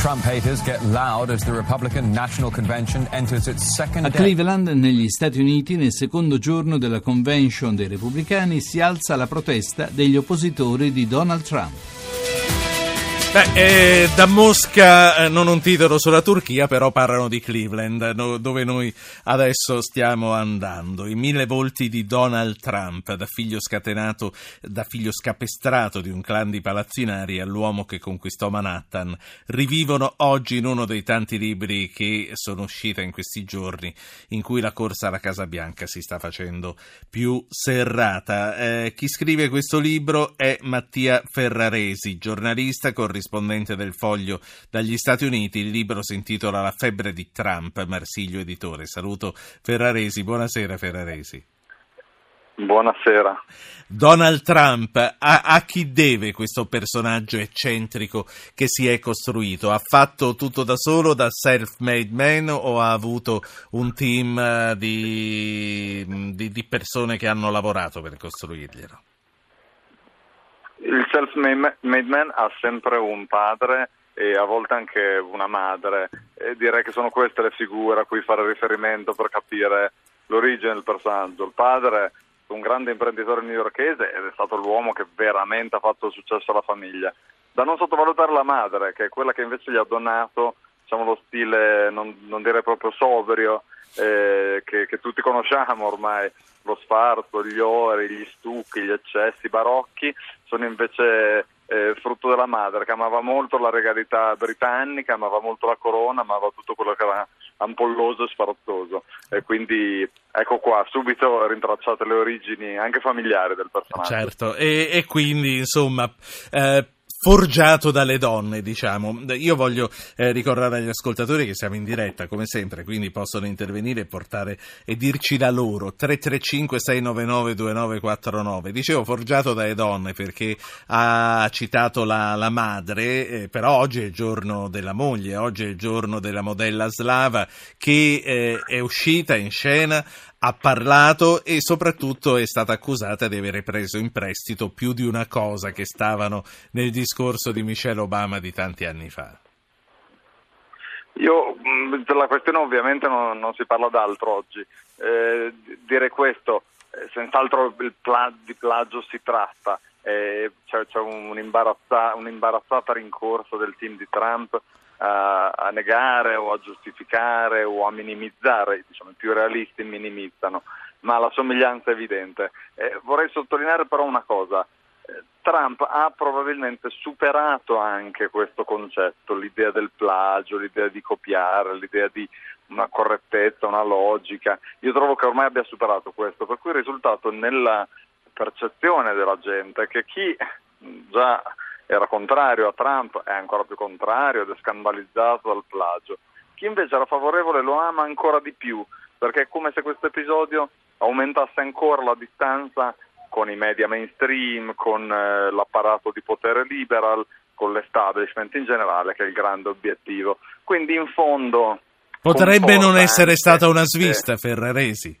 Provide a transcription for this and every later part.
Trump haters get loud as the Republican National Convention enters its second A. Cleveland, negli Stati Uniti, nel secondo giorno della convention dei repubblicani, si alza la protesta degli oppositori di Donald Trump. Beh, eh, da Mosca eh, non un titolo sulla Turchia, però parlano di Cleveland, no- dove noi adesso stiamo andando. I mille volti di Donald Trump, da figlio scatenato, da figlio scapestrato di un clan di palazzinari all'uomo che conquistò Manhattan, rivivono oggi in uno dei tanti libri che sono usciti in questi giorni, in cui la corsa alla Casa Bianca si sta facendo più serrata. Eh, chi scrive questo libro è Mattia Ferraresi, giornalista, corrispondente del Foglio dagli Stati Uniti. Il libro si intitola La febbre di Trump, Marsiglio editore. Saluto Ferraresi, buonasera Ferraresi. Buonasera. Donald Trump, a, a chi deve questo personaggio eccentrico che si è costruito? Ha fatto tutto da solo, da self-made man o ha avuto un team eh, di, di- di persone che hanno lavorato per costruirglielo? Il self-made man ha sempre un padre e a volte anche una madre e direi che sono queste le figure a cui fare riferimento per capire l'origine del personaggio. Il padre un grande imprenditore newyorkese ed è stato l'uomo che veramente ha fatto successo alla famiglia. Da non sottovalutare la madre, che è quella che invece gli ha donato diciamo, lo stile, non, non direi proprio sobrio, eh, che, che tutti conosciamo ormai, lo sfarzo, gli ori, gli stucchi, gli eccessi barocchi, sono invece eh, frutto della madre che amava molto la regalità britannica, amava molto la corona, amava tutto quello che era ampolloso e sfarzoso. E quindi ecco qua, subito rintracciate le origini anche familiari del personaggio. Certo, e, e quindi insomma... eh, Forgiato dalle donne, diciamo. Io voglio eh, ricordare agli ascoltatori che siamo in diretta, come sempre, quindi possono intervenire e portare e dirci la loro. 335-699-2949. Dicevo forgiato dalle donne perché ha citato la, la madre, eh, però oggi è il giorno della moglie, oggi è il giorno della modella slava che eh, è uscita in scena ha parlato e soprattutto è stata accusata di avere preso in prestito più di una cosa che stavano nel discorso di Michelle Obama di tanti anni fa. Io per la questione ovviamente non, non si parla d'altro oggi. Eh, dire questo, eh, senz'altro pla- di plagio si tratta. Eh, c'è, c'è un imbarazza- un'imbarazzata rincorsa del team di Trump a, negare o a giustificare o a minimizzare, diciamo, i più realisti minimizzano, ma la somiglianza è evidente. Eh, vorrei sottolineare però una cosa. Eh, Trump ha probabilmente superato anche questo concetto, l'idea del plagio, l'idea di copiare, l'idea di una correttezza, una logica. Io trovo che ormai abbia superato questo, per cui il risultato nella percezione della gente è che chi già era contrario a Trump è ancora più contrario ed è scandalizzato dal plagio. Chi invece era favorevole lo ama ancora di più, perché è come se questo episodio aumentasse ancora la distanza con i media mainstream, con eh, l'apparato di potere liberal, con l'establishment in generale, che è il grande obiettivo. Quindi in fondo... Potrebbe non essere stata una svista, Ferraresi.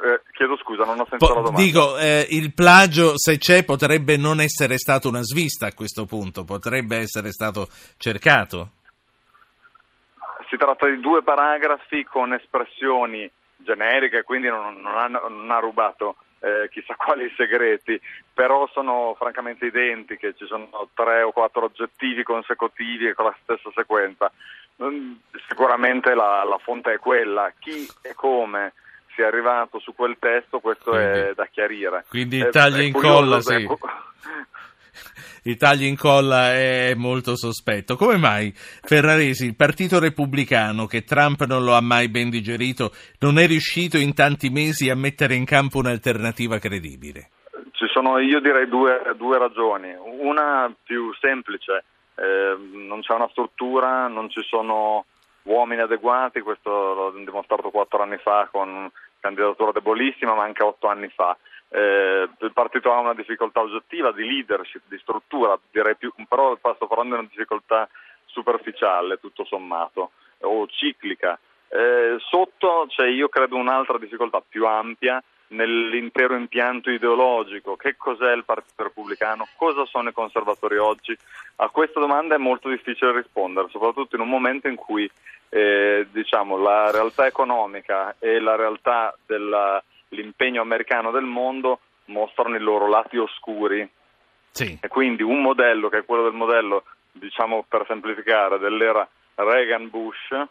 Eh, chiedo scusa, non ho sentito la Po- domanda. dico, eh, il plagio, se c'è, potrebbe non essere stata una svista a questo punto, potrebbe essere stato cercato. Si tratta di due paragrafi con espressioni generiche, quindi non, non ha, non ha rubato eh, chissà quali segreti, però sono francamente identiche, ci sono tre o quattro aggettivi consecutivi con la stessa sequenza. Mm, Sicuramente la, la fonte è quella, chi e come sia arrivato su quel testo, questo è Quindi- da chiarire. quindi è e curioso, incolla, è sì. Il taglio in colla è molto sospetto. Come mai Ferraresi, il Partito Repubblicano, che Trump non lo ha mai ben digerito, non è riuscito in tanti mesi a mettere in campo un'alternativa credibile? Ci sono, io direi, due, due ragioni. Una più semplice, eh, non c'è una struttura, non ci sono uomini adeguati, questo l'ho dimostrato quattro anni fa con candidatura debolissima, ma anche otto anni fa. Eh, il partito ha una difficoltà oggettiva di leadership, di struttura, direi più, però sto parlando di una difficoltà superficiale, tutto sommato, o ciclica. Eh, sotto c'è, io credo, un'altra difficoltà più ampia nell'intero impianto ideologico, che cos'è il Partito Repubblicano, cosa sono i conservatori oggi, a questa domanda è molto difficile rispondere, soprattutto in un momento in cui eh, diciamo, la realtà economica e la realtà dell'impegno americano del mondo mostrano i loro lati oscuri. Sì. E quindi un modello che è quello del modello, diciamo per semplificare, dell'era Reagan-Bush,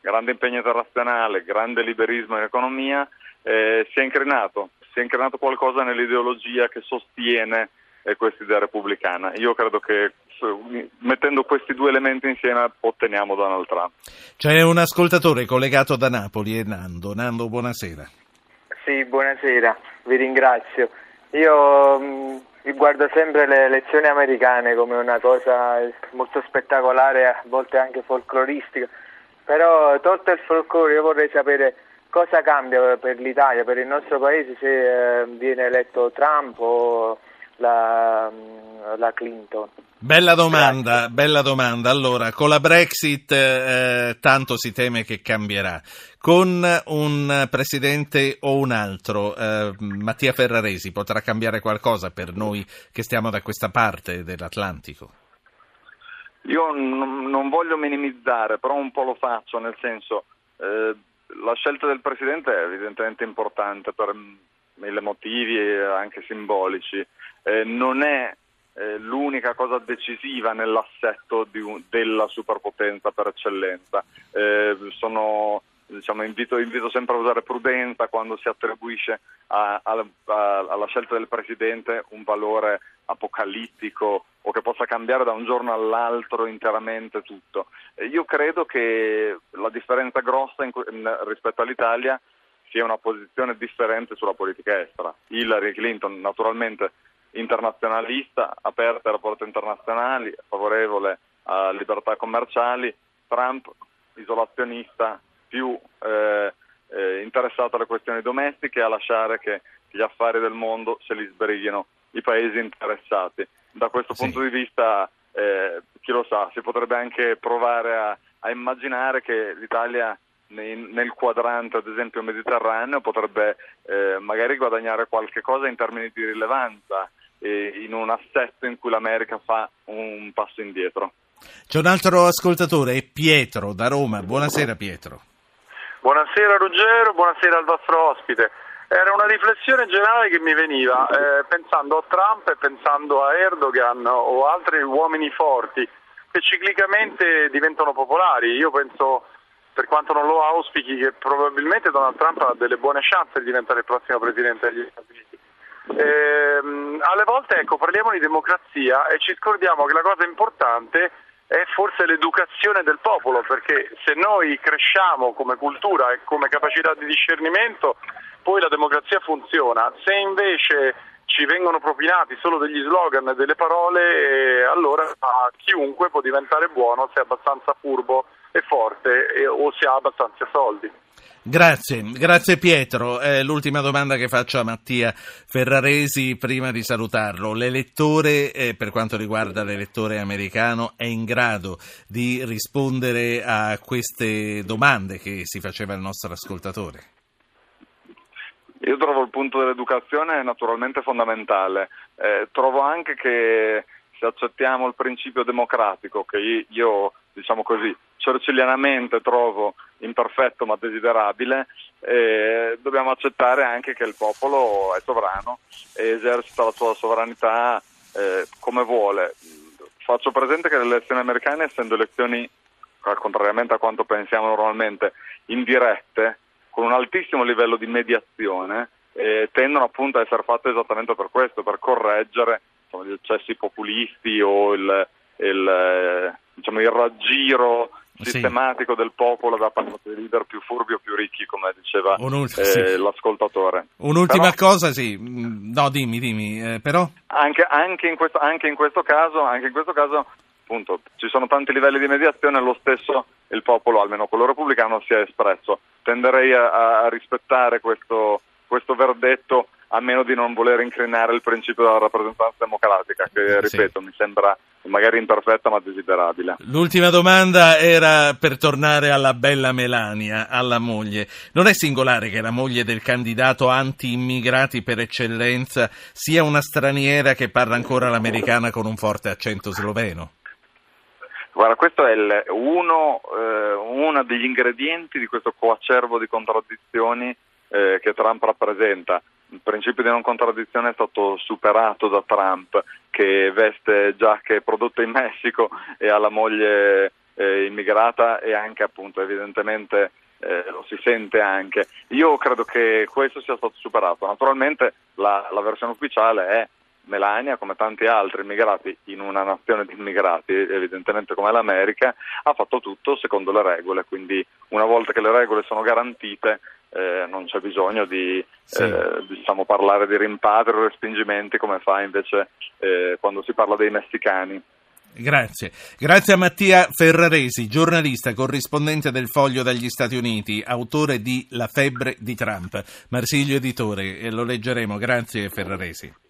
grande impegno internazionale, grande liberismo in economia, eh, si è incrinato, si è incrinato qualcosa nell'ideologia che sostiene eh, questa idea repubblicana. Io credo che mettendo questi due elementi insieme otteniamo Donald Trump. C'è un ascoltatore collegato da Napoli, è Nando. Nando, buonasera. Sì, buonasera, vi ringrazio. Io mh, mm, guardo sempre le elezioni americane come una cosa molto spettacolare, a volte anche folcloristica, però tolto il folklore io vorrei sapere cosa cambia per l'Italia, per il nostro paese se eh, viene eletto Trump o la, mm, la Clinton. Bella domanda, bella domanda. Allora, con la Brexit eh, tanto si teme che cambierà. Con un presidente o un altro, eh, Mattia Ferraresi, potrà cambiare qualcosa per noi che stiamo da questa parte dell'Atlantico? Io n- non voglio minimizzare, però un po' lo faccio, nel senso, eh, la scelta del presidente è evidentemente importante per mille motivi anche simbolici. Eh, non è eh, l'unica cosa decisiva nell'assetto un, della superpotenza per eccellenza. Eh, sono, diciamo, invito, invito, sempre a usare prudenza quando si attribuisce a, a, a, alla scelta del Presidente un valore apocalittico o che possa cambiare da un giorno all'altro interamente tutto. Eh, io credo che la differenza grossa in, rispetto all'Italia sia una posizione differente sulla politica estera. Hillary Clinton naturalmente internazionalista, aperta ai rapporti internazionali, favorevole a libertà commerciali, Trump isolazionista, più eh, eh, interessato alle questioni domestiche a lasciare che gli affari del mondo se li sbrighino i paesi interessati. Da questo sì. punto di vista, eh, chi lo sa, si potrebbe anche provare a, a immaginare che l'Italia nel quadrante ad esempio mediterraneo potrebbe eh, magari guadagnare qualche cosa in termini di rilevanza eh, in un assetto in cui l'America fa un passo indietro. C'è un altro ascoltatore, è Pietro da Roma. Buonasera Pietro. Buonasera Ruggero, buonasera al vostro ospite. Era una riflessione generale che mi veniva eh, pensando a Trump e pensando a Erdogan o altri uomini forti che ciclicamente diventano popolari. Io penso, per quanto non lo auspichi, che probabilmente Donald Trump ha delle buone chance di diventare il prossimo presidente degli Stati Uniti. Eh, alle volte ecco, parliamo di democrazia e ci scordiamo che la cosa importante è forse l'educazione del popolo, perché se noi cresciamo come cultura e come capacità di discernimento, poi la democrazia funziona. Se invece ci vengono propinati solo degli slogan e delle parole, eh, allora chiunque può diventare buono se è abbastanza furbo e forte e, o se ha abbastanza soldi. Grazie, grazie Pietro. Eh, l'ultima domanda che faccio a Mattia Ferraresi prima di salutarlo. L'elettore, eh, per quanto riguarda l'elettore americano, è in grado di rispondere a queste domande che si faceva il nostro ascoltatore? Io trovo il punto dell'educazione naturalmente fondamentale. Eh, trovo anche che se accettiamo il principio democratico, che io, diciamo così, cercilianamente trovo imperfetto ma desiderabile, eh, dobbiamo accettare anche che il popolo è sovrano e esercita la sua sovranità eh, come vuole. Faccio presente che le elezioni americane, essendo elezioni, contrariamente a quanto pensiamo normalmente, indirette, con un altissimo livello di mediazione, eh, tendono appunto a essere fatte esattamente per questo, per correggere insomma, gli eccessi populisti o il, il, eh, diciamo, il raggiro sistematico sì. del popolo da parte dei leader più furbi o più ricchi, come diceva eh, sì. l'ascoltatore. Un'ultima però, cosa, sì, mm, no, dimmi, dimmi, eh, però... Anche, anche, in questo, anche, in questo, caso, anche in questo caso, appunto, ci sono tanti livelli di mediazione, lo stesso il popolo, almeno quello repubblicano, si è espresso. Tenderei a, a rispettare questo, questo verdetto a meno di non voler incrinare il principio della rappresentanza democratica, che ripeto sì. mi sembra magari imperfetta ma desiderabile. L'ultima domanda era per tornare alla bella Melania, alla moglie. Non è singolare che la moglie del candidato anti-immigrati per eccellenza sia una straniera che parla ancora l'americana con un forte accento sloveno? Guarda, questo è il, uno, eh, uno, degli ingredienti di questo coacervo di contraddizioni eh, che Trump rappresenta. Il principio di non contraddizione è stato superato da Trump, che veste giacche prodotte in Messico e ha la moglie eh, immigrata e anche appunto evidentemente eh, lo si sente anche. Io credo che questo sia stato superato. Naturalmente la, la versione ufficiale è Melania, come tanti altri immigrati in una nazione di immigrati, evidentemente come l'America, ha fatto tutto secondo le regole, quindi una volta che le regole sono garantite eh, non c'è bisogno di sì. eh, diciamo, parlare di rimpatrio o respingimenti come fa invece eh, quando si parla dei messicani. Grazie. Grazie a Mattia Ferraresi, giornalista, corrispondente del Foglio dagli Stati Uniti, autore di La febbre di Trump. Marsiglio editore, e lo leggeremo. Grazie Ferraresi.